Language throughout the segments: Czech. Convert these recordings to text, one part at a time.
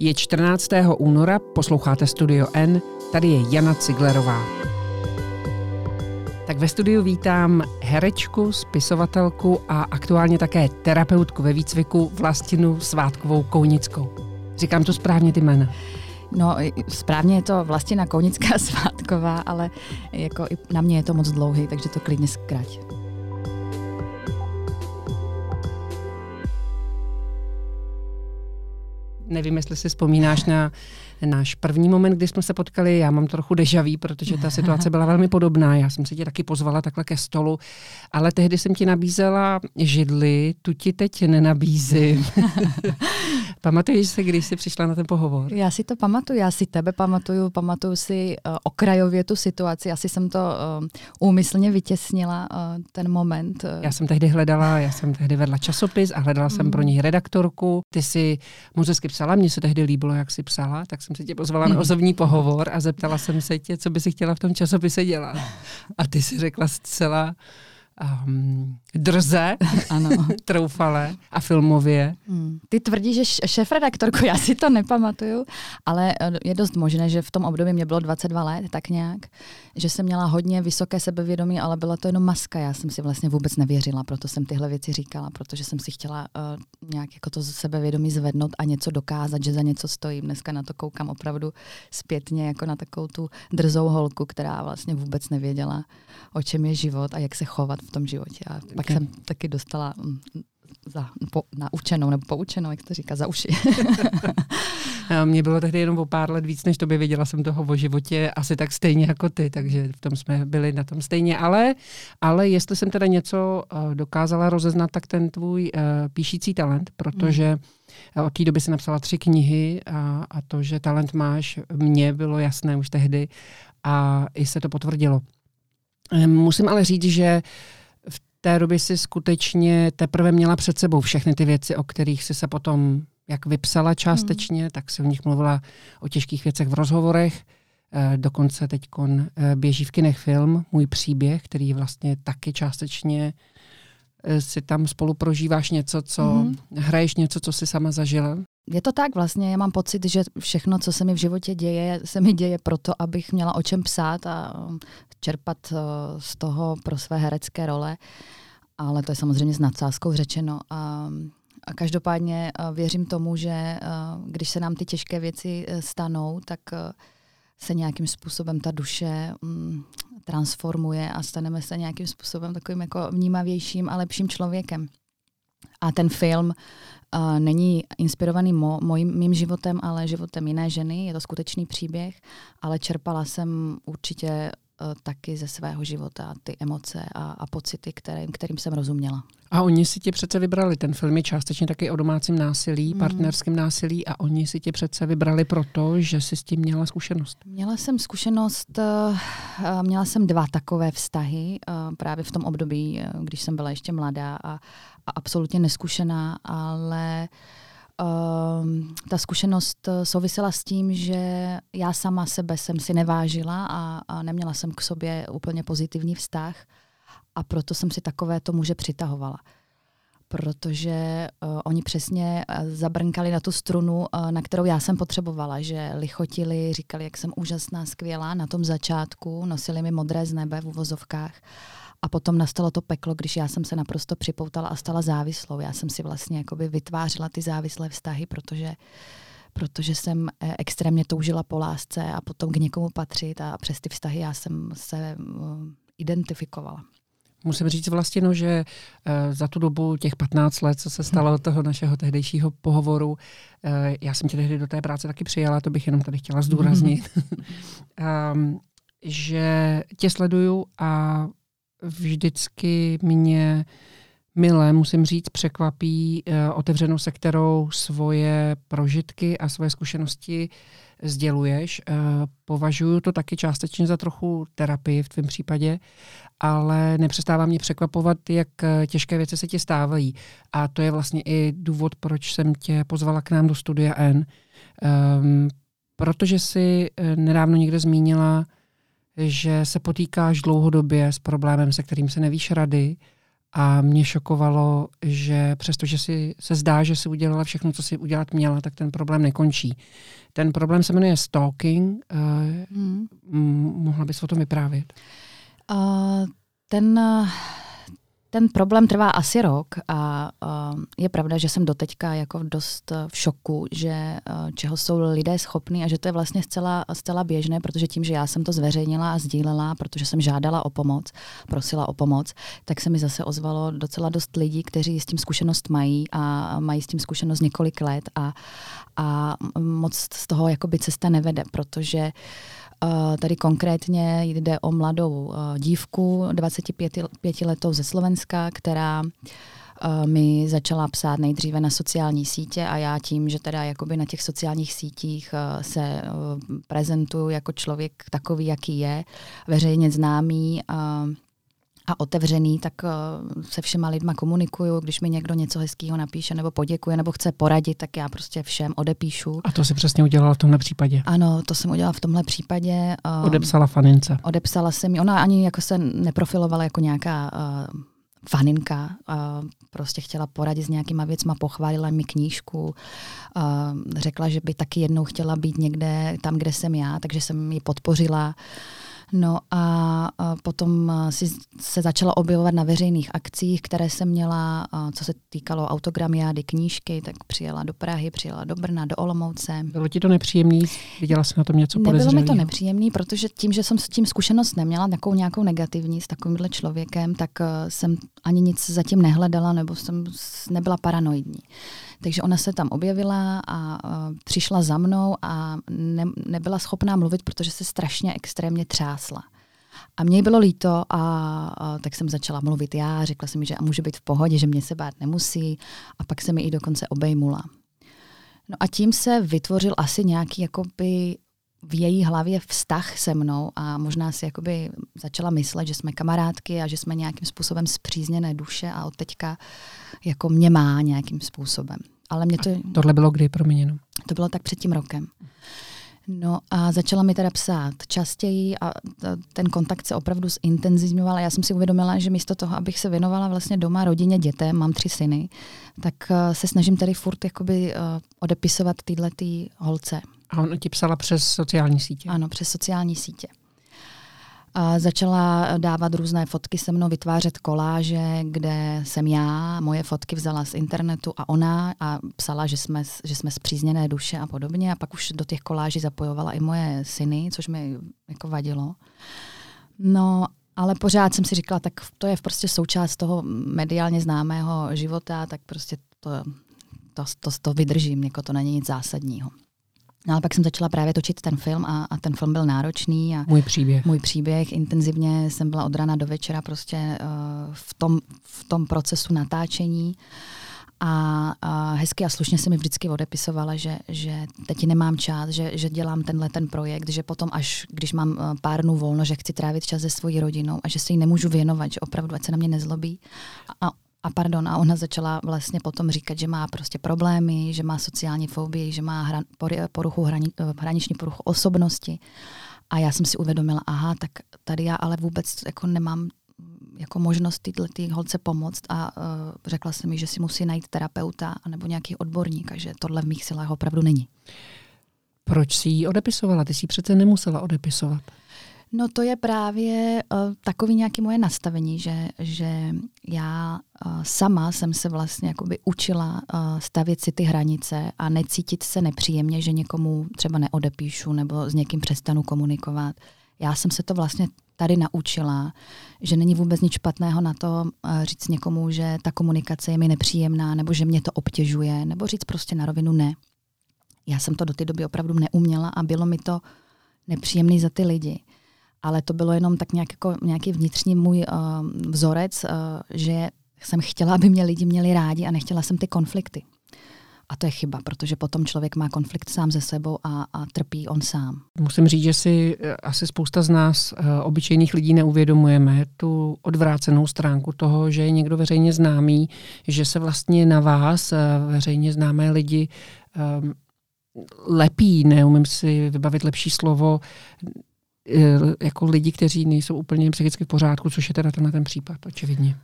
Je 14. února, posloucháte Studio N, tady je Jana Ciglerová. Tak ve studiu vítám herečku, spisovatelku a aktuálně také terapeutku ve výcviku Vlastinu Svátkovou Kounickou. Říkám to správně ty jména. No, správně je to Vlastina Kounická Svátková, ale jako i na mě je to moc dlouhý, takže to klidně zkrať. Nevím, jestli si vzpomínáš na náš první moment, kdy jsme se potkali. Já mám trochu dežaví, protože ta situace byla velmi podobná. Já jsem se tě taky pozvala takhle ke stolu, ale tehdy jsem ti nabízela židli, tu ti teď nenabízím. Pamatuješ se, když jsi přišla na ten pohovor? Já si to pamatuju, já si tebe pamatuju, pamatuju si uh, okrajově tu situaci, asi jsem to uh, úmyslně vytěsnila, uh, ten moment. Já jsem tehdy hledala, já jsem tehdy vedla časopis a hledala jsem pro něj redaktorku. Ty si moc hezky psala, mně se tehdy líbilo, jak jsi psala, tak jsem se tě pozvala na osobní pohovor a zeptala jsem se tě, co by si chtěla v tom časopise dělat. A ty si řekla zcela um, drze, ano. troufale a filmově. Hmm. Ty tvrdíš, že šéf-redaktorku, já si to nepamatuju, ale eh, je dost možné, že v tom období mě bylo 22 let, tak nějak, že jsem měla hodně vysoké sebevědomí, ale byla to jenom maska. Já jsem si vlastně vůbec nevěřila, proto jsem tyhle věci říkala, protože jsem si chtěla uh, nějak jako to sebevědomí zvednout a něco dokázat, že za něco stojím. Dneska na to koukám opravdu zpětně, jako na takovou tu drzou holku, která vlastně vůbec nevěděla, o čem je život a jak se chovat v tom životě. A pak okay. jsem taky dostala mm, za, po, naučenou nebo poučenou, jak to říká, za uši. Mně bylo tehdy jenom o pár let víc, než tobě věděla jsem toho o životě asi tak stejně jako ty, takže v tom jsme byli na tom stejně. Ale, ale jestli jsem teda něco uh, dokázala rozeznat, tak ten tvůj uh, píšící talent, protože mm. od té doby si napsala tři knihy a, a to, že talent máš, mně bylo jasné už tehdy a i se to potvrdilo. Ehm, musím ale říct, že v té době si skutečně teprve měla před sebou všechny ty věci, o kterých si se potom jak vypsala částečně, hmm. tak si o nich mluvila o těžkých věcech v rozhovorech. E, dokonce teď e, běží v kinech film Můj příběh, který vlastně taky částečně si tam spolu prožíváš něco, co hmm. hraješ něco, co si sama zažila. Je to tak vlastně, já mám pocit, že všechno, co se mi v životě děje, se mi děje proto, abych měla o čem psát a čerpat uh, z toho pro své herecké role, ale to je samozřejmě s nadsázkou řečeno. A, a každopádně uh, věřím tomu, že když se nám ty těžké věci stanou, tak se nějakým způsobem ta duše um, transformuje a staneme se nějakým způsobem takovým jako vnímavějším a lepším člověkem. A ten film uh, není inspirovaný mo, mojím, mým životem, ale životem jiné ženy. Je to skutečný příběh, ale čerpala jsem určitě taky ze svého života ty emoce a, a pocity, kterým, kterým jsem rozuměla. A oni si tě přece vybrali. Ten film je částečně taky o domácím násilí, mm. partnerském násilí a oni si tě přece vybrali proto, že jsi s tím měla zkušenost. Měla jsem zkušenost, uh, měla jsem dva takové vztahy uh, právě v tom období, když jsem byla ještě mladá a, a absolutně neskušená, ale uh, Uh, ta zkušenost eh, souvisela s tím, že já sama sebe jsem si nevážila a, a neměla jsem k sobě úplně pozitivní vztah a proto jsem si takové to muže přitahovala. Protože uh, oni přesně uh, zabrnkali na tu strunu, uh, na kterou já jsem potřebovala, že lichotili, říkali, jak jsem úžasná, skvělá na tom začátku, nosili mi modré z nebe v uvozovkách a potom nastalo to peklo, když já jsem se naprosto připoutala a stala závislou. Já jsem si vlastně jakoby vytvářela ty závislé vztahy, protože protože jsem eh, extrémně toužila po lásce a potom k někomu patřit a přes ty vztahy já jsem se uh, identifikovala. Musím říct vlastně, no, že uh, za tu dobu těch 15 let, co se stalo od toho našeho tehdejšího pohovoru, já jsem tě tehdy do té práce taky přijala, to bych jenom tady chtěla zdůraznit, um, že tě sleduju a vždycky mě milé, musím říct, překvapí uh, otevřenou, se kterou svoje prožitky a svoje zkušenosti sděluješ. Uh, považuji to taky částečně za trochu terapii v tvém případě, ale nepřestává mě překvapovat, jak uh, těžké věci se ti stávají. A to je vlastně i důvod, proč jsem tě pozvala k nám do Studia N. Um, protože si nedávno někde zmínila, že se potýkáš dlouhodobě s problémem, se kterým se nevíš rady A mě šokovalo, že přestože si se zdá, že si udělala všechno, co si udělat měla, tak ten problém nekončí. Ten problém se jmenuje stalking. Hmm. Mohla bys o tom vyprávět? Uh, ten ten problém trvá asi rok a uh, je pravda, že jsem doteďka jako dost v šoku, že uh, čeho jsou lidé schopní a že to je vlastně zcela, zcela běžné, protože tím, že já jsem to zveřejnila a sdílela, protože jsem žádala o pomoc, prosila o pomoc, tak se mi zase ozvalo docela dost lidí, kteří s tím zkušenost mají a mají s tím zkušenost několik let a, a moc z toho jakoby cesta nevede, protože uh, Tady konkrétně jde o mladou dívku, 25 letou ze Slovenska, která mi začala psát nejdříve na sociální sítě a já tím, že teda jakoby na těch sociálních sítích se prezentuju jako člověk takový, jaký je, veřejně známý, a otevřený, tak uh, se všema lidma komunikuju. Když mi někdo něco hezkého napíše nebo poděkuje nebo chce poradit, tak já prostě všem odepíšu. A to si přesně udělala v tomhle případě? Ano, to jsem udělala v tomhle případě. Uh, Odepsala fanince? Odepsala jsem mi. Ona ani jako se neprofilovala jako nějaká uh, faninka, uh, prostě chtěla poradit s nějakýma věcma, pochválila mi knížku, uh, řekla, že by taky jednou chtěla být někde tam, kde jsem já, takže jsem ji podpořila. Uh, No a, potom si se začala objevovat na veřejných akcích, které jsem měla, co se týkalo autogramiády, knížky, tak přijela do Prahy, přijela do Brna, do Olomouce. Bylo ti to nepříjemný? Viděla jsi na tom něco Nebylo mi to nepříjemný, protože tím, že jsem s tím zkušenost neměla, takovou nějakou negativní s takovýmhle člověkem, tak jsem ani nic zatím nehledala, nebo jsem nebyla paranoidní. Takže ona se tam objevila a přišla za mnou a ne, nebyla schopná mluvit, protože se strašně extrémně třásla. A mě bylo líto a, a tak jsem začala mluvit já, řekla jsem mi, že může být v pohodě, že mě se bát nemusí a pak se mi i dokonce obejmula. No a tím se vytvořil asi nějaký jakoby v její hlavě vztah se mnou a možná si jakoby začala myslet, že jsme kamarádky a že jsme nějakým způsobem zpřízněné duše a od teďka jako mě má nějakým způsobem. Ale mě to... A tohle bylo kdy, proměněno? To bylo tak před tím rokem. No a začala mi teda psát častěji a ten kontakt se opravdu zintenzivňoval. Já jsem si uvědomila, že místo toho, abych se věnovala vlastně doma rodině, dětem, mám tři syny, tak eh, se snažím tady furt jakoby uh, odepisovat tyhle holce. A ona ti psala přes sociální sítě? Ano, přes sociální sítě. A začala dávat různé fotky se mnou, vytvářet koláže, kde jsem já, moje fotky vzala z internetu a ona a psala, že jsme, že jsme zpřízněné duše a podobně. A pak už do těch koláží zapojovala i moje syny, což mi jako vadilo. No, ale pořád jsem si říkala, tak to je prostě součást toho mediálně známého života, tak prostě to, to, to, to vydržím, jako to není nic zásadního. No ale pak jsem začala právě točit ten film a, a ten film byl náročný. A můj příběh. Můj příběh. Intenzivně jsem byla od rana do večera prostě uh, v, tom, v tom procesu natáčení. A, a hezky a slušně se mi vždycky odepisovala, že, že teď nemám čas, že, že dělám tenhle ten projekt, že potom až, když mám eh, pár dnů volno, že chci trávit čas se svojí rodinou a že se jí nemůžu věnovat, že opravdu, ať se na mě nezlobí. A a pardon, a ona začala vlastně potom říkat, že má prostě problémy, že má sociální fobii, že má hran, poruchu, hrani, hraniční poruchu osobnosti. A já jsem si uvědomila, aha, tak tady já ale vůbec jako nemám jako možnost tyhle ty holce pomoct a uh, řekla jsem mi, že si musí najít terapeuta nebo nějaký odborník a že tohle v mých silách opravdu není. Proč si ji odepisovala? Ty si ji přece nemusela odepisovat. No to je právě uh, takový nějaké moje nastavení, že, že já uh, sama jsem se vlastně jakoby učila uh, stavět si ty hranice a necítit se nepříjemně, že někomu třeba neodepíšu nebo s někým přestanu komunikovat. Já jsem se to vlastně tady naučila, že není vůbec nic špatného na to uh, říct někomu, že ta komunikace je mi nepříjemná nebo že mě to obtěžuje, nebo říct prostě na rovinu ne. Já jsem to do té doby opravdu neuměla a bylo mi to nepříjemný za ty lidi ale to bylo jenom tak nějak jako nějaký vnitřní můj uh, vzorec, uh, že jsem chtěla, aby mě lidi měli rádi a nechtěla jsem ty konflikty. A to je chyba, protože potom člověk má konflikt sám ze sebou a, a trpí on sám. Musím říct, že si eh, asi spousta z nás, obyčejných lidí, neuvědomujeme tu odvrácenou stránku toho, že je někdo veřejně známý, že se vlastně na vás, veřejně známé lidi, lepí, neumím si vybavit lepší slovo, jako lidi, kteří nejsou úplně psychicky v pořádku, což je teda tenhle ten případ, očividně.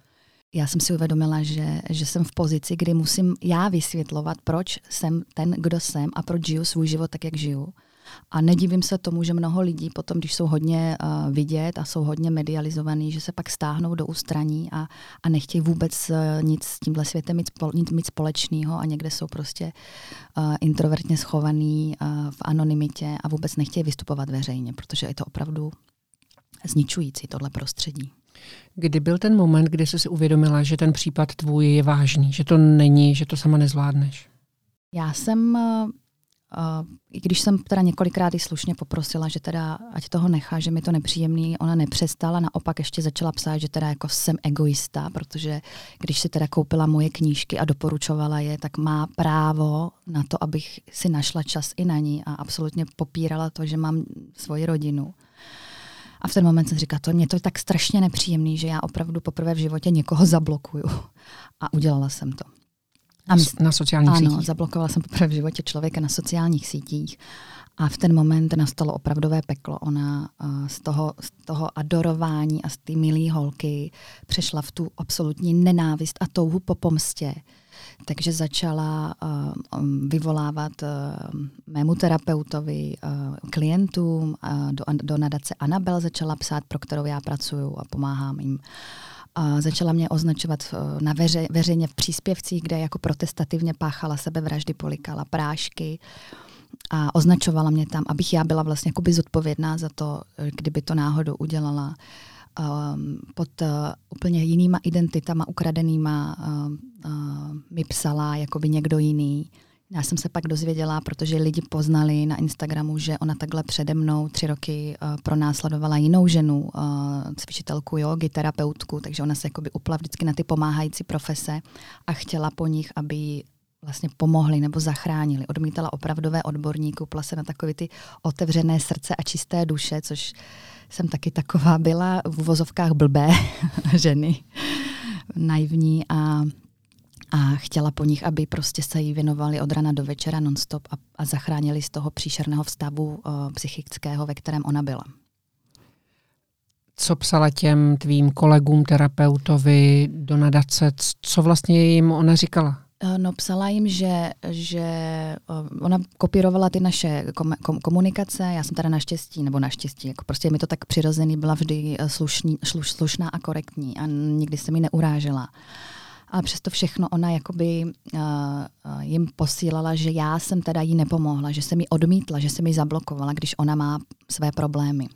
já jsem si uvědomila, že, že jsem v pozici, kdy musím já vysvětlovat, proč jsem ten, kdo jsem a proč žiju svůj život tak, jak žiju. A nedivím se tomu, že mnoho lidí potom, když jsou hodně uh, vidět a jsou hodně medializovaný, že se pak stáhnou do ústraní a, a nechtějí vůbec uh, nic s tímhle světem mít, spol, nic, mít společného a někde jsou prostě uh, introvertně schovaný uh, v anonymitě a vůbec nechtějí vystupovat veřejně, protože je to opravdu zničující tohle prostředí. Kdy byl ten moment, kdy jsi si uvědomila, že ten případ tvůj je vážný, že to není, že to sama nezvládneš? Já jsem, uh, i když jsem teda několikrát i slušně poprosila, že teda ať toho nechá, že mi to nepříjemný, ona nepřestala, naopak ještě začala psát, že teda jako jsem egoista, protože když si teda koupila moje knížky a doporučovala je, tak má právo na to, abych si našla čas i na ní a absolutně popírala to, že mám svoji rodinu. A v ten moment jsem říkala, to mě to je tak strašně nepříjemný, že já opravdu poprvé v životě někoho zablokuju. A udělala jsem to. A my, na sociálních ano, sítích? Ano, zablokovala jsem poprvé v životě člověka na sociálních sítích. A v ten moment nastalo opravdové peklo. Ona uh, z, toho, z toho adorování a z té milé holky přešla v tu absolutní nenávist a touhu po pomstě. Takže začala uh, vyvolávat uh, mému terapeutovi, uh, klientům, do, do nadace Anabel začala psát, pro kterou já pracuju a pomáhám jim. A začala mě označovat na veře, veřejně v příspěvcích, kde jako protestativně páchala sebevraždy, polikala prášky a označovala mě tam, abych já byla vlastně zodpovědná za to, kdyby to náhodou udělala um, pod uh, úplně jinýma identitama, ukradenýma, uh, uh, mi psala jakoby někdo jiný. Já jsem se pak dozvěděla, protože lidi poznali na Instagramu, že ona takhle přede mnou tři roky uh, pronásledovala jinou ženu, uh, cvičitelku jogy, terapeutku, takže ona se jakoby upla vždycky na ty pomáhající profese a chtěla po nich, aby vlastně pomohli nebo zachránili. Odmítala opravdové odborníky, upla se na takové ty otevřené srdce a čisté duše, což jsem taky taková byla v uvozovkách blbé ženy, naivní a, a chtěla po nich, aby prostě se jí věnovali od rana do večera nonstop a, a zachránili z toho příšerného vstavu uh, psychického, ve kterém ona byla. Co psala těm tvým kolegům, terapeutovi do nadace? Co vlastně jim ona říkala? Eh, no, psala jim, že, že eh, ona kopírovala ty naše kom, komunikace, já jsem teda naštěstí, nebo naštěstí, jako prostě mi to tak přirozený, byla vždy eh, slušný, sluš, slušná a korektní a nikdy se mi neurážela. Ale přesto všechno ona jakoby uh, jim posílala, že já jsem teda jí nepomohla, že se mi odmítla, že se mi zablokovala, když ona má své problémy.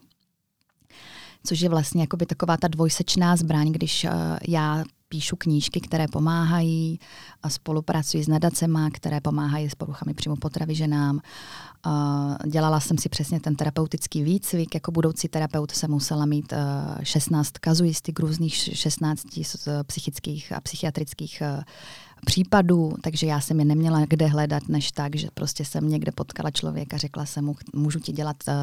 Což je vlastně jakoby taková ta dvojsečná zbraň, když uh, já píšu knížky, které pomáhají a spolupracuji s nadacema, které pomáhají s poruchami přímo potravy ženám. Dělala jsem si přesně ten terapeutický výcvik. Jako budoucí terapeut jsem musela mít 16 kazuistik různých 16 psychických a psychiatrických případů, takže já jsem je neměla kde hledat, než tak, že prostě jsem někde potkala člověka, řekla jsem mu, můžu ti dělat uh,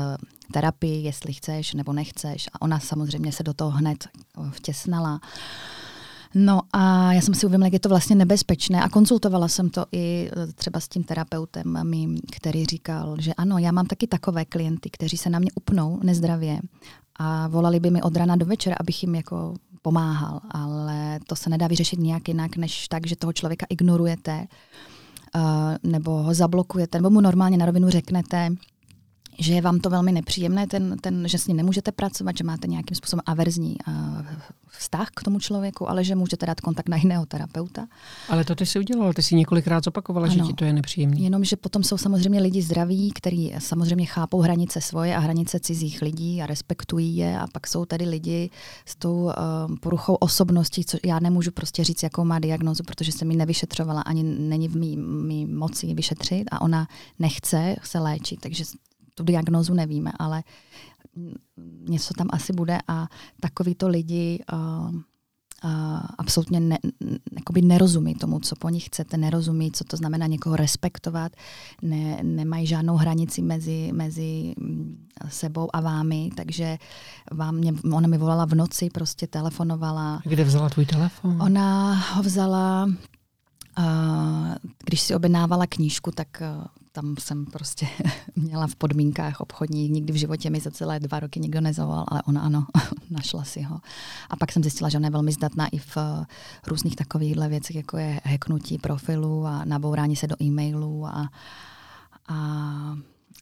terapii, jestli chceš nebo nechceš. A ona samozřejmě se do toho hned vtěsnala. Uh, No a já jsem si uvědomila, jak je to vlastně nebezpečné a konzultovala jsem to i e, třeba s tím terapeutem mým, který říkal, že ano, já mám taky takové klienty, kteří se na mě upnou nezdravě a volali by mi od rana do večera, abych jim jako pomáhal, ale to se nedá vyřešit nějak jinak, než tak, že toho člověka ignorujete uh, nebo ho zablokujete, nebo mu normálně na rovinu řeknete, že je vám to velmi nepříjemné, ten, ten, že s ním nemůžete pracovat, že máte nějakým způsobem averzní uh, vztah k tomu člověku, ale že můžete dát kontakt na jiného terapeuta. Ale to ty si udělala, ty si několikrát zopakovala, ano, že ti to je nepříjemné. Jenomže potom jsou samozřejmě lidi zdraví, kteří samozřejmě chápou hranice svoje a hranice cizích lidí a respektují je. A pak jsou tady lidi s tou uh, poruchou osobnosti, co já nemůžu prostě říct, jakou má diagnozu, protože se mi nevyšetřovala, ani není v mý, mý moci vyšetřit a ona nechce se léčit. Takže tu diagnózu nevíme, ale něco tam asi bude a takovýto lidi uh, uh, absolutně ne, jakoby nerozumí tomu, co po nich chcete, nerozumí, co to znamená někoho respektovat, ne, nemají žádnou hranici mezi, mezi sebou a vámi, takže vám mě, ona mi volala v noci, prostě telefonovala. Kde vzala tvůj telefon? Ona ho vzala, uh, když si objednávala knížku, tak uh, tam jsem prostě měla v podmínkách obchodních, nikdy v životě mi za celé dva roky nikdo nezavolal, ale ona ano, našla si ho. A pak jsem zjistila, že ona je velmi zdatná i v různých takovýchhle věcech, jako je hacknutí profilu a nabourání se do e-mailů a, a,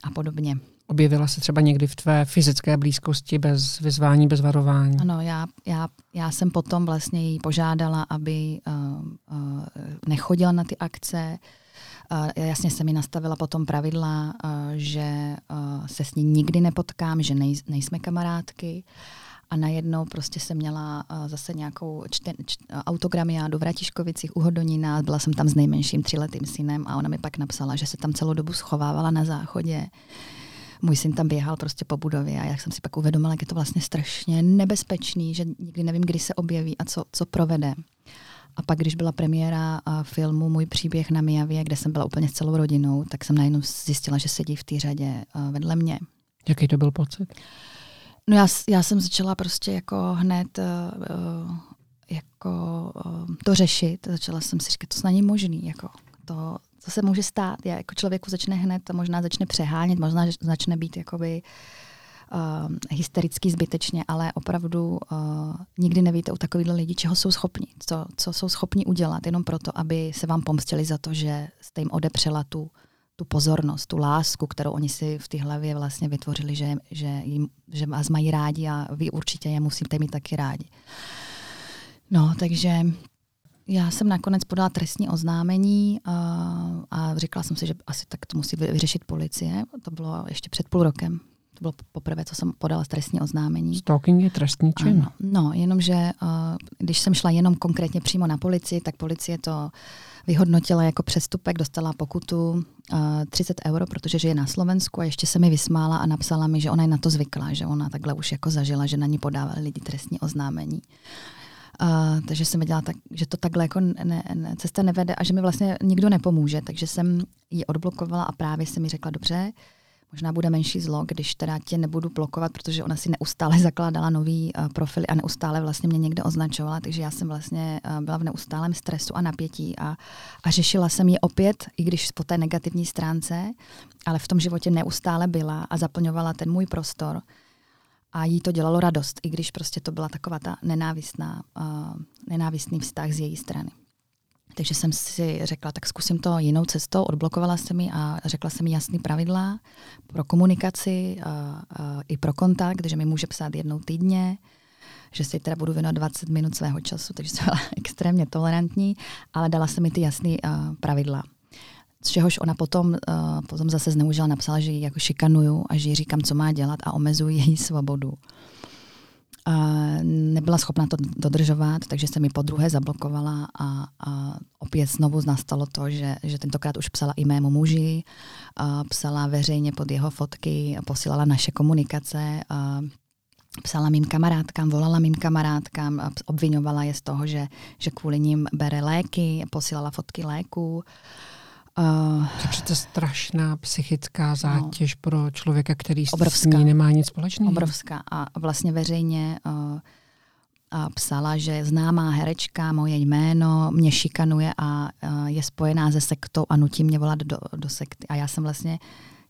a podobně. Objevila se třeba někdy v tvé fyzické blízkosti bez vyzvání, bez varování? Ano, já, já, já jsem potom vlastně jí požádala, aby uh, uh, nechodila na ty akce. Uh, jasně jsem mi nastavila potom pravidla, uh, že uh, se s ní nikdy nepotkám, že nej, nejsme kamarádky. A najednou prostě jsem měla uh, zase nějakou čten, č, autogramiádu v Ratiškovicích u Hodonína. Byla jsem tam s nejmenším třiletým synem a ona mi pak napsala, že se tam celou dobu schovávala na záchodě můj syn tam běhal prostě po budově a já jsem si pak uvědomila, jak je to vlastně strašně nebezpečný, že nikdy nevím, kdy se objeví a co, co provede. A pak, když byla premiéra filmu Můj příběh na Mijavě, kde jsem byla úplně s celou rodinou, tak jsem najednou zjistila, že sedí v té řadě vedle mě. Jaký to byl pocit? No já, já jsem začala prostě jako hned uh, jako uh, to řešit. Začala jsem si říkat, to není možný. Jako to, co se může stát. Je, jako člověku začne hned, možná začne přehánět, možná začne být jakoby uh, hysterický zbytečně, ale opravdu uh, nikdy nevíte u takových lidí, čeho jsou schopni, co, co jsou schopni udělat, jenom proto, aby se vám pomstili za to, že jste jim odepřela tu, tu pozornost, tu lásku, kterou oni si v té hlavě vlastně vytvořili, že, že, jim, že vás mají rádi a vy určitě je musíte mít taky rádi. No, takže já jsem nakonec podala trestní oznámení a, a říkala jsem si, že asi tak to musí vyřešit policie. To bylo ještě před půl rokem. To bylo poprvé, co jsem podala trestní oznámení. Stalking je trestní čin. Ano. No, jenomže uh, když jsem šla jenom konkrétně přímo na policii, tak policie to vyhodnotila jako přestupek, dostala pokutu uh, 30 euro, protože žije na Slovensku a ještě se mi vysmála a napsala mi, že ona je na to zvyklá, že ona takhle už jako zažila, že na ní podávali lidi trestní oznámení. Uh, takže jsem věděla, tak, že to takhle jako ne, ne, cesta nevede a že mi vlastně nikdo nepomůže. Takže jsem ji odblokovala a právě se mi řekla, dobře, možná bude menší zlo, když teda tě nebudu blokovat, protože ona si neustále zakládala nový uh, profily a neustále vlastně mě někde označovala, takže já jsem vlastně uh, byla v neustálém stresu a napětí a, a řešila jsem ji opět, i když po té negativní stránce, ale v tom životě neustále byla a zaplňovala ten můj prostor a jí to dělalo radost, i když prostě to byla taková ta nenávistná, uh, nenávistný vztah z její strany. Takže jsem si řekla, tak zkusím to jinou cestou, odblokovala jsem mi a řekla jsem mi jasný pravidla pro komunikaci uh, uh, i pro kontakt, že mi může psát jednou týdně, že si teda budu věnovat 20 minut svého času, takže jsem byla extrémně tolerantní, ale dala se mi ty jasné uh, pravidla z čehož ona potom, uh, potom zase zneužila, napsala, že ji jako šikanuju a že jí říkám, co má dělat a omezuji její svobodu. Nebyla schopna to dodržovat, takže se mi po druhé zablokovala a, a opět znovu nastalo to, že, že tentokrát už psala i mému muži, uh, psala veřejně pod jeho fotky, posílala naše komunikace, uh, psala mým kamarádkám, volala mým kamarádkám, obvinovala je z toho, že, že kvůli ním bere léky, posílala fotky léků. Uh, to je přece strašná psychická no. zátěž no, pro člověka, který obrovská, s ní nemá nic společného. Obrovská. A vlastně veřejně uh, a psala, že známá herečka, moje jméno, mě šikanuje a uh, je spojená se sektou a nutí mě volat do, do sekty. A já jsem vlastně,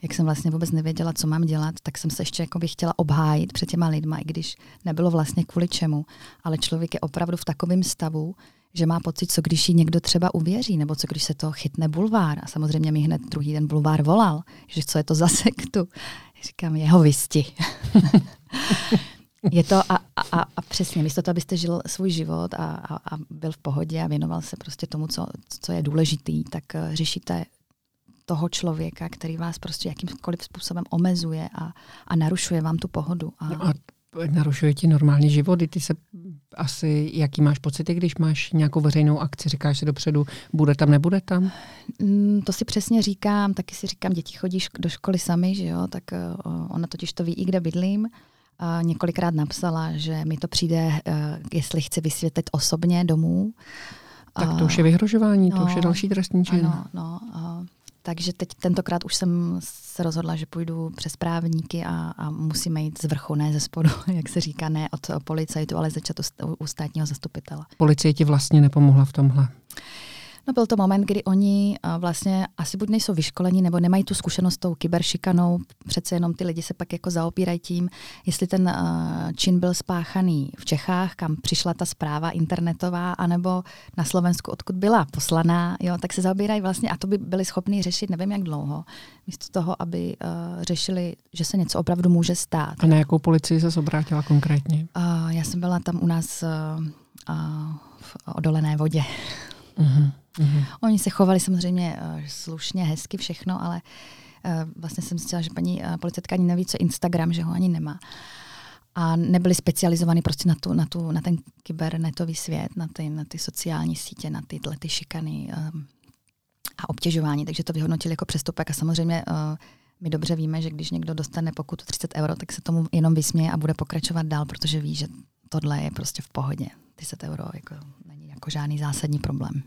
jak jsem vlastně vůbec nevěděla, co mám dělat, tak jsem se ještě jako bych chtěla obhájit před těma lidma, i když nebylo vlastně kvůli čemu. Ale člověk je opravdu v takovém stavu, že má pocit, co když jí někdo třeba uvěří, nebo co když se to chytne bulvár. A samozřejmě mi hned druhý den bulvár volal, že co je to za sektu. Říkám, jeho visti. je to a, a, a přesně, místo toho, abyste žil svůj život a, a, a byl v pohodě a věnoval se prostě tomu, co, co je důležitý, tak uh, řešíte toho člověka, který vás prostě jakýmkoliv způsobem omezuje a, a narušuje vám tu pohodu. A... No a narušuje ti normální život. Ty se asi, jaký máš pocity, když máš nějakou veřejnou akci, říkáš si dopředu, bude tam, nebude tam? Mm, to si přesně říkám, taky si říkám, děti chodí do školy sami, že jo, tak uh, ona totiž to ví i kde bydlím. A několikrát napsala, že mi to přijde, uh, jestli chci vysvětlit osobně domů. Tak to už je vyhrožování, no, to už je no, další trestní čin. Ano, no, uh, takže teď tentokrát už jsem se rozhodla, že půjdu přes právníky a, a musíme jít z vrchu, ne ze spodu, jak se říká, ne od policajtu, ale začat u státního zastupitele. Policie ti vlastně nepomohla v tomhle? No byl to moment, kdy oni uh, vlastně asi buď nejsou vyškolení, nebo nemají tu zkušenost s tou kyberšikanou. Přece jenom ty lidi se pak jako zaopírají tím, jestli ten uh, čin byl spáchaný v Čechách, kam přišla ta zpráva internetová, anebo na Slovensku, odkud byla poslaná, jo, tak se zaobírají vlastně, a to by byli schopni řešit nevím jak dlouho, místo toho, aby uh, řešili, že se něco opravdu může stát. A na jakou policii se obrátila konkrétně? Uh, já jsem byla tam u nás uh, uh, v odolené vodě. Uh-huh. Mm-hmm. Oni se chovali samozřejmě uh, slušně, hezky, všechno, ale uh, vlastně jsem zjistila, že paní uh, policistka ani neví, co Instagram, že ho ani nemá. A nebyli specializovaní prostě na, tu, na, tu, na ten kybernetový svět, na ty, na ty sociální sítě, na tyhle ty šikany um, a obtěžování, takže to vyhodnotili jako přestupek a samozřejmě uh, my dobře víme, že když někdo dostane pokutu 30 euro, tak se tomu jenom vysměje a bude pokračovat dál, protože ví, že tohle je prostě v pohodě. 30 euro jako není jako žádný zásadní problém.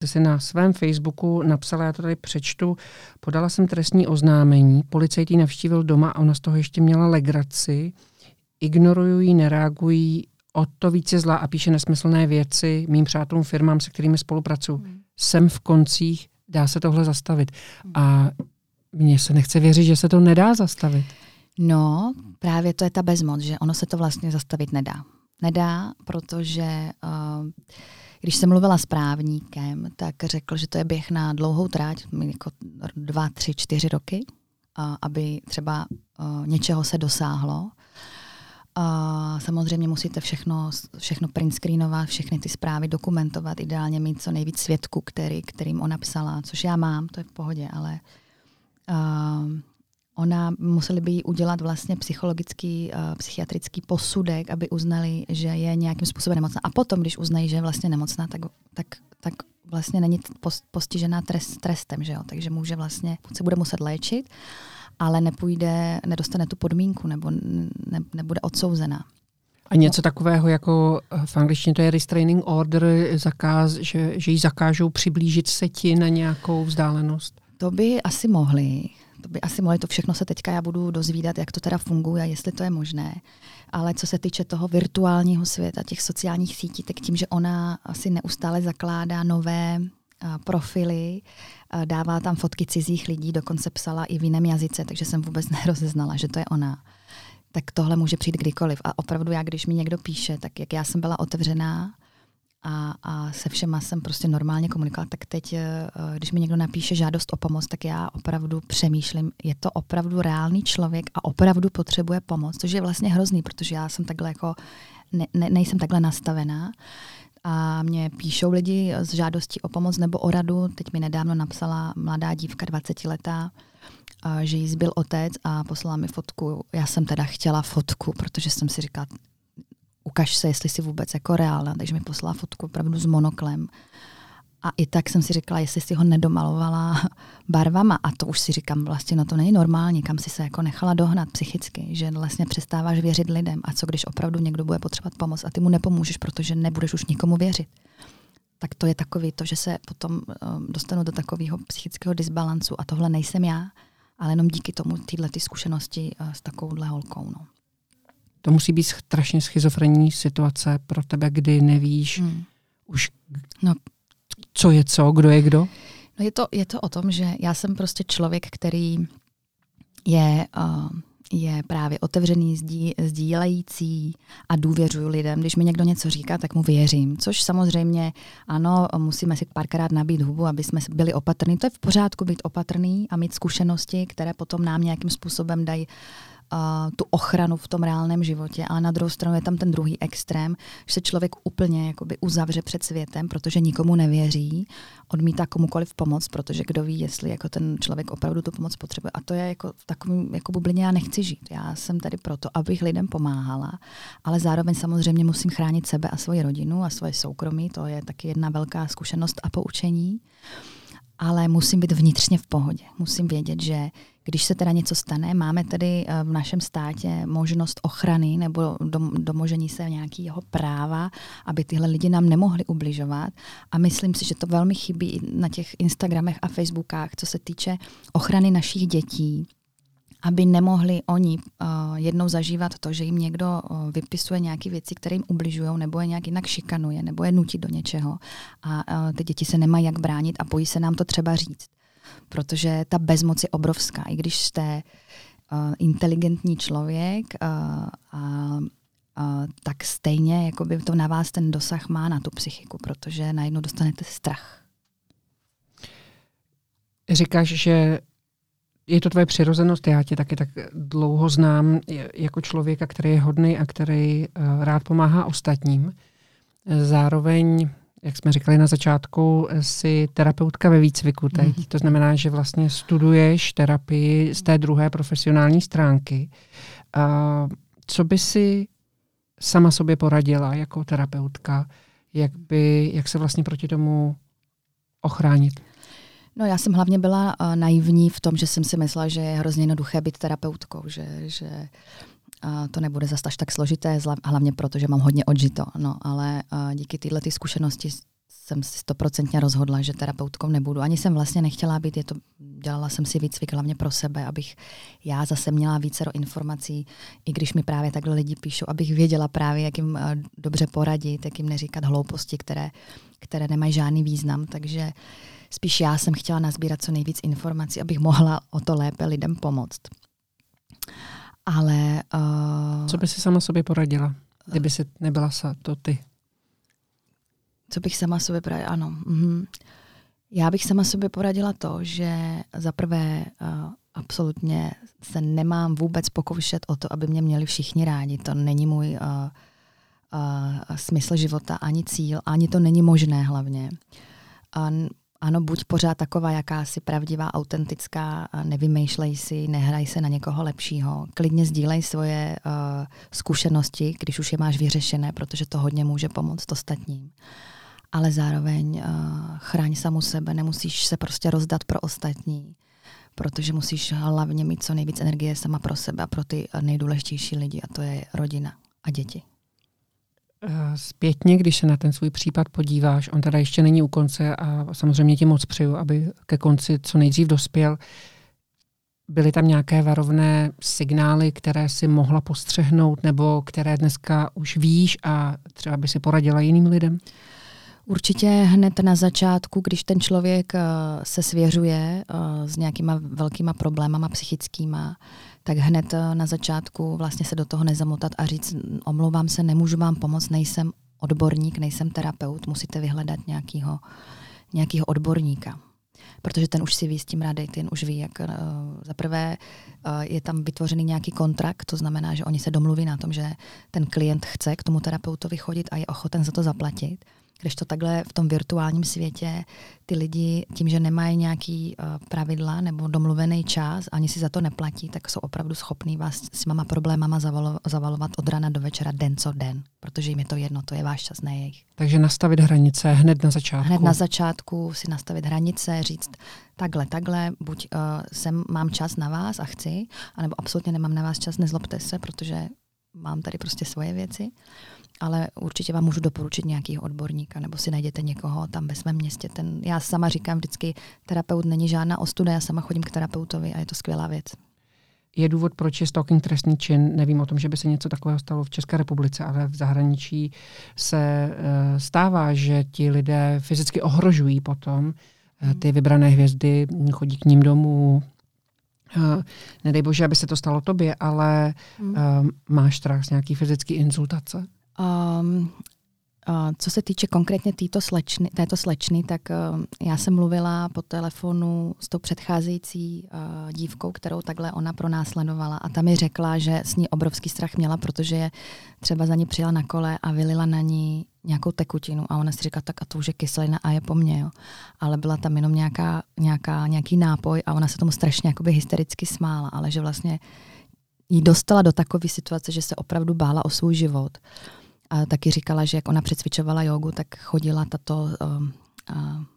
Ty jsi na svém Facebooku napsala, já to tady přečtu, podala jsem trestní oznámení, policajt ji navštívil doma a ona z toho ještě měla legraci, ignorují, nereagují, o to více zla a píše nesmyslné věci mým přátelům, firmám, se kterými spolupracuju. Hmm. Jsem v koncích, dá se tohle zastavit. Hmm. A mně se nechce věřit, že se to nedá zastavit. No, právě to je ta bezmoc, že ono se to vlastně zastavit nedá. Nedá, protože uh, když jsem mluvila s právníkem, tak řekl, že to je běh na dlouhou tráť, jako dva, tři, čtyři roky, aby třeba něčeho se dosáhlo. A samozřejmě musíte všechno, všechno print screenovat, všechny ty zprávy dokumentovat, ideálně mít co nejvíc svědků, který, kterým ona psala, což já mám, to je v pohodě, ale ona museli by jí udělat vlastně psychologický, uh, psychiatrický posudek, aby uznali, že je nějakým způsobem nemocná. A potom, když uznají, že je vlastně nemocná, tak, tak, tak vlastně není postižená trest, trestem, že jo? takže může vlastně, se bude muset léčit, ale nepůjde, nedostane tu podmínku nebo ne, nebude odsouzená. A něco takového jako eh, v angličtině to je restraining order, zakáz, že, že jí zakážou přiblížit se ti na nějakou vzdálenost? To by asi mohli, to by asi mohli, to všechno se teďka já budu dozvídat, jak to teda funguje jestli to je možné. Ale co se týče toho virtuálního světa, těch sociálních sítí, tak tím, že ona asi neustále zakládá nové profily, dává tam fotky cizích lidí, dokonce psala i v jiném jazyce, takže jsem vůbec nerozeznala, že to je ona. Tak tohle může přijít kdykoliv. A opravdu já, když mi někdo píše, tak jak já jsem byla otevřená, a, a se všema jsem prostě normálně komunikovala, tak teď, eh, když mi někdo napíše žádost o pomoc, tak já opravdu přemýšlím, je to opravdu reálný člověk a opravdu potřebuje pomoc, což je vlastně hrozný, protože já jsem takhle jako, ne, ne, nejsem takhle nastavená. A mě píšou lidi s žádostí o pomoc nebo o radu. Teď mi nedávno napsala mladá dívka, 20 letá, že jí zbyl otec a poslala mi fotku. Já jsem teda chtěla fotku, protože jsem si říkala, ukaž se, jestli jsi vůbec jako reálná. Takže mi poslala fotku opravdu s monoklem. A i tak jsem si říkala, jestli si ho nedomalovala barvama. A to už si říkám, vlastně no to není normální, kam si se jako nechala dohnat psychicky, že vlastně přestáváš věřit lidem. A co když opravdu někdo bude potřebovat pomoc a ty mu nepomůžeš, protože nebudeš už nikomu věřit. Tak to je takový to, že se potom um, dostanu do takového psychického disbalancu a tohle nejsem já, ale jenom díky tomu tyhle ty zkušenosti uh, s takovouhle holkou. No. To musí být strašně schizofrenní situace pro tebe, kdy nevíš hmm. už, no. co je co, kdo je kdo? No je, to, je to o tom, že já jsem prostě člověk, který je, uh, je právě otevřený, sdí, sdílející a důvěřuji lidem. Když mi někdo něco říká, tak mu věřím. Což samozřejmě, ano, musíme si párkrát nabít hubu, aby jsme byli opatrní. To je v pořádku být opatrný a mít zkušenosti, které potom nám nějakým způsobem dají uh, tu ochranu v tom reálném životě, ale na druhou stranu je tam ten druhý extrém, že se člověk úplně jakoby uzavře před světem, protože nikomu nevěří, odmítá komukoliv pomoc, protože kdo ví, jestli jako ten člověk opravdu tu pomoc potřebuje. A to je jako v takovém jako bublině já nechci žít. Já jsem tady proto, abych lidem pomáhala, ale zároveň samozřejmě musím chránit sebe a svoji rodinu a svoje soukromí. To je taky jedna velká zkušenost a poučení ale musím být vnitřně v pohodě. Musím vědět, že když se teda něco stane, máme tedy eh, v našem státě možnost ochrany nebo domožení se nějakého práva, aby tyhle lidi nám nemohli ubližovat. A myslím si, že to velmi chybí na těch Instagramech a Facebookách, co se týče ochrany našich dětí aby nemohli oni uh, jednou zažívat to, že jim někdo uh, vypisuje nějaké věci, které jim ubližují, nebo je nějak jinak šikanuje, nebo je nutí do něčeho. A uh, ty děti se nemají jak bránit a bojí se nám to třeba říct. Protože ta bezmoc je obrovská. I když jste uh, inteligentní člověk uh, a Uh, tak stejně jako by to na vás ten dosah má na tu psychiku, protože najednou dostanete strach. Říkáš, že je to tvoje přirozenost, já tě taky tak dlouho znám jako člověka, který je hodný a který rád pomáhá ostatním. Zároveň, jak jsme říkali na začátku, si terapeutka ve výcviku teď. Mm. To znamená, že vlastně studuješ terapii z té druhé profesionální stránky. Uh, co by si sama sobě poradila jako terapeutka, jak, by, jak se vlastně proti tomu ochránit? No já jsem hlavně byla uh, naivní v tom, že jsem si myslela, že je hrozně jednoduché být terapeutkou, že, že uh, to nebude zase až tak složité, hlavně proto, že mám hodně odžito. No, ale díky této zkušenosti jsem si stoprocentně rozhodla, že terapeutkou nebudu. Ani jsem vlastně nechtěla být, je to, dělala jsem si výcvik hlavně pro sebe, abych já zase měla více informací, i když mi právě takhle lidi píšou, abych věděla právě, jak jim dobře poradit, jak jim neříkat hlouposti, které, které nemají žádný význam. Takže Spíš já jsem chtěla nazbírat co nejvíc informací, abych mohla o to lépe lidem pomoct. Ale... Uh, co by si sama sobě poradila, kdyby si nebyla sa, to ty? Co bych sama sobě poradila? Ano. Mm-hmm. Já bych sama sobě poradila to, že za prvé uh, absolutně se nemám vůbec pokoušet o to, aby mě měli všichni rádi. To není můj uh, uh, smysl života, ani cíl, ani to není možné hlavně. Uh, ano, buď pořád taková jakási pravdivá, autentická, nevymýšlej si, nehraj se na někoho lepšího. Klidně sdílej svoje uh, zkušenosti, když už je máš vyřešené, protože to hodně může pomoct ostatním. Ale zároveň uh, chráň samu sebe, nemusíš se prostě rozdat pro ostatní, protože musíš hlavně mít co nejvíc energie sama pro sebe a pro ty nejdůležitější lidi, a to je rodina a děti. Eh, zpětně, když se na ten svůj případ podíváš, on teda ještě není u konce a samozřejmě ti moc přeju, aby ke konci co nejdřív dospěl. Byly tam nějaké varovné signály, které si mohla postřehnout nebo které dneska už víš a třeba by si poradila jiným lidem? Určitě hned na začátku, když ten člověk eh, se svěřuje eh, s nějakýma velkýma problémama psychickýma, tak hned eh, na začátku vlastně se do toho nezamotat a říct, omlouvám se, nemůžu vám pomoct, nejsem odborník, nejsem terapeut, musíte vyhledat nějakého, nějakého odborníka. Protože ten už si ví s tím rady, ten už ví, jak uh, za prvé uh, je tam vytvořený nějaký kontrakt, to znamená, že oni se domluví na tom, že ten klient chce k tomu terapeutovi chodit a je ochoten za to zaplatit. Když to takhle v tom virtuálním světě ty lidi tím, že nemají nějaký uh, pravidla nebo domluvený čas, ani si za to neplatí, tak jsou opravdu schopní vás s mama problémama zavalo, zavalovat od rána do večera den co den, protože jim je to jedno, to je váš čas, ne jejich. Takže nastavit hranice hned na začátku. Hned na začátku si nastavit hranice, říct takhle, takhle, buď uh, jsem, mám čas na vás a chci, anebo absolutně nemám na vás čas, nezlobte se, protože mám tady prostě svoje věci ale určitě vám můžu doporučit nějakého odborníka, nebo si najděte někoho tam ve svém městě. Ten, já sama říkám vždycky, terapeut není žádná ostuda, já sama chodím k terapeutovi a je to skvělá věc. Je důvod, proč je stalking trestný čin. Nevím o tom, že by se něco takového stalo v České republice, ale v zahraničí se uh, stává, že ti lidé fyzicky ohrožují potom uh, ty vybrané hvězdy, chodí k ním domů, Uh, nedej bože, aby se to stalo tobě, ale uh, máš strach z nějaký fyzický insultace? Um, co se týče konkrétně této slečny, této slečny, tak uh, já jsem mluvila po telefonu s tou předcházející uh, dívkou, kterou takhle ona pronásledovala a ta mi řekla, že s ní obrovský strach měla, protože je třeba za ní přijela na kole a vylila na ní nějakou tekutinu a ona si říká, tak a to už je kyselina a je po mně, jo. Ale byla tam jenom nějaká, nějaká, nějaký nápoj a ona se tomu strašně jakoby hystericky smála, ale že vlastně jí dostala do takové situace, že se opravdu bála o svůj život. A taky říkala, že jak ona přecvičovala jogu, tak chodila tato uh,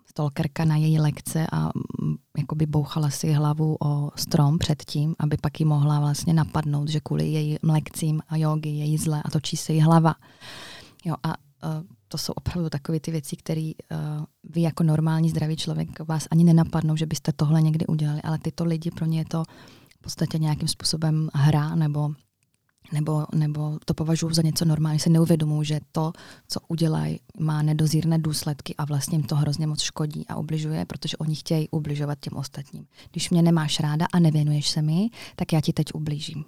stalkerka na její lekce a um, jakoby bouchala si hlavu o strom předtím, aby pak ji mohla vlastně napadnout, že kvůli její lekcím a jogy je jí zle a točí se jí hlava. Jo, a uh, to jsou opravdu takové ty věci, které uh, vy jako normální zdravý člověk vás ani nenapadnou, že byste tohle někdy udělali, ale tyto lidi pro ně je to v podstatě nějakým způsobem hra nebo nebo, nebo to považuji za něco normální, si neuvědomuji, že to, co udělají, má nedozírné důsledky a vlastně jim to hrozně moc škodí a ubližuje, protože oni chtějí ubližovat těm ostatním. Když mě nemáš ráda a nevěnuješ se mi, tak já ti teď ublížím.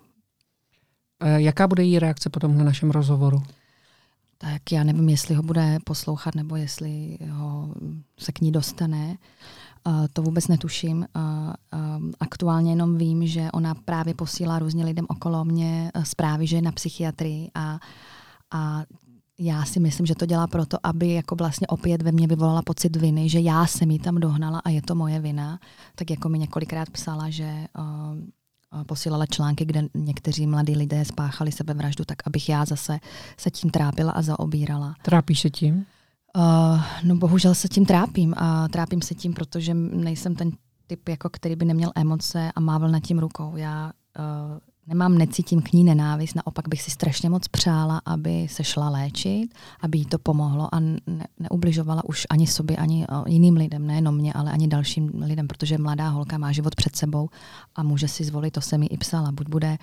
Jaká bude její reakce potom na našem rozhovoru? Tak já nevím, jestli ho bude poslouchat nebo jestli ho se k ní dostane. Uh, to vůbec netuším. Uh, uh, aktuálně jenom vím, že ona právě posílá různě lidem okolo mě zprávy, že je na psychiatrii a, a já si myslím, že to dělá proto, aby jako vlastně opět ve mně vyvolala pocit viny, že já jsem ji tam dohnala a je to moje vina. Tak jako mi několikrát psala, že uh, posílala články, kde někteří mladí lidé spáchali sebevraždu, tak abych já zase se tím trápila a zaobírala. Trápíš se tím? Uh, no bohužel se tím trápím a trápím se tím, protože nejsem ten typ, jako který by neměl emoce a mával nad tím rukou. Já uh, nemám, necítím k ní nenávist, naopak bych si strašně moc přála, aby se šla léčit, aby jí to pomohlo a ne, neubližovala už ani sobě, ani uh, jiným lidem, nejenom mě, ale ani dalším lidem, protože mladá holka má život před sebou a může si zvolit, to jsem mi i psala, buď bude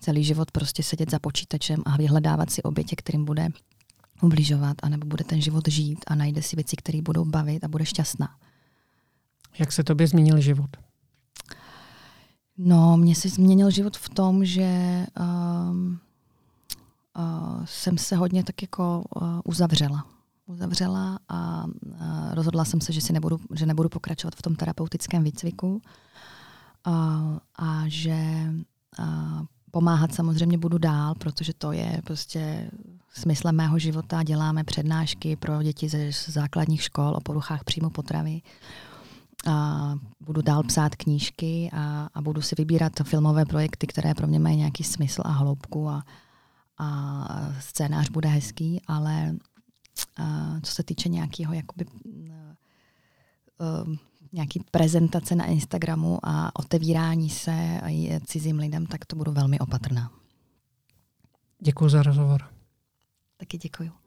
celý život prostě sedět za počítačem a vyhledávat si obětě, kterým bude ubližovat, anebo bude ten život žít a najde si věci, které budou bavit a bude šťastná. Jak se tobě změnil život? No, mně se změnil život v tom, že um, uh, jsem se hodně tak jako uh, uzavřela. Uzavřela a uh, rozhodla jsem se, že, si nebudu, že nebudu pokračovat v tom terapeutickém výcviku uh, a že uh, pomáhat samozřejmě budu dál, protože to je prostě smyslem mého života. Děláme přednášky pro děti ze základních škol o poruchách příjmu potravy. A budu dál psát knížky a, a budu si vybírat filmové projekty, které pro mě mají nějaký smysl a hloubku a, a scénář bude hezký, ale a co se týče nějakého jakoby, uh, nějaký prezentace na Instagramu a otevírání se a cizím lidem, tak to budu velmi opatrná. Děkuji za rozhovor. Taky děkuji.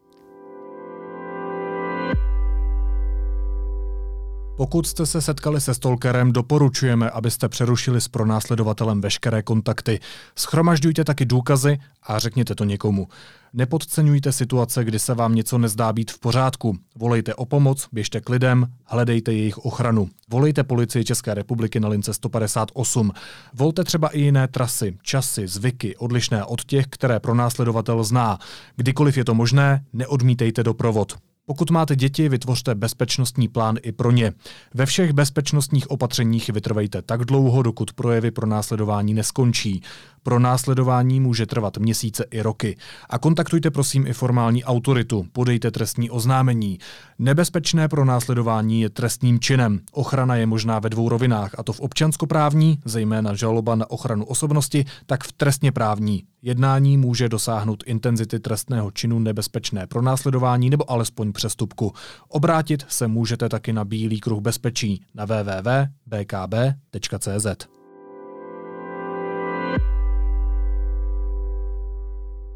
Pokud jste se setkali se stalkerem, doporučujeme, abyste přerušili s pronásledovatelem veškeré kontakty. Schromažďujte taky důkazy a řekněte to někomu. Nepodceňujte situace, kdy se vám něco nezdá být v pořádku. Volejte o pomoc, běžte k lidem, hledejte jejich ochranu. Volejte policii České republiky na lince 158. Volte třeba i jiné trasy, časy, zvyky, odlišné od těch, které pronásledovatel zná. Kdykoliv je to možné, neodmítejte doprovod. Pokud máte děti, vytvořte bezpečnostní plán i pro ně. Ve všech bezpečnostních opatřeních vytrvejte tak dlouho, dokud projevy pro následování neskončí. Pro následování může trvat měsíce i roky. A kontaktujte prosím i formální autoritu, podejte trestní oznámení. Nebezpečné pro následování je trestním činem. Ochrana je možná ve dvou rovinách, a to v občanskoprávní, zejména žaloba na ochranu osobnosti, tak v trestně právní. Jednání může dosáhnout intenzity trestného činu nebezpečné pro následování nebo alespoň přestupku. Obrátit se můžete taky na Bílý kruh bezpečí na www.bkb.cz.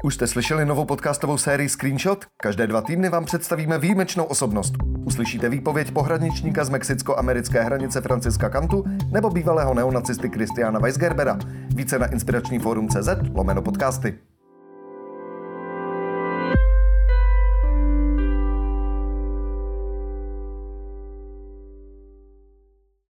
Už jste slyšeli novou podcastovou sérii Screenshot? Každé dva týdny vám představíme výjimečnou osobnost. Uslyšíte výpověď pohraničníka z mexicko-americké hranice Franciska Kantu nebo bývalého neonacisty Kristiana Weisgerbera. Více na inspirační fórum CZ lomeno podcasty.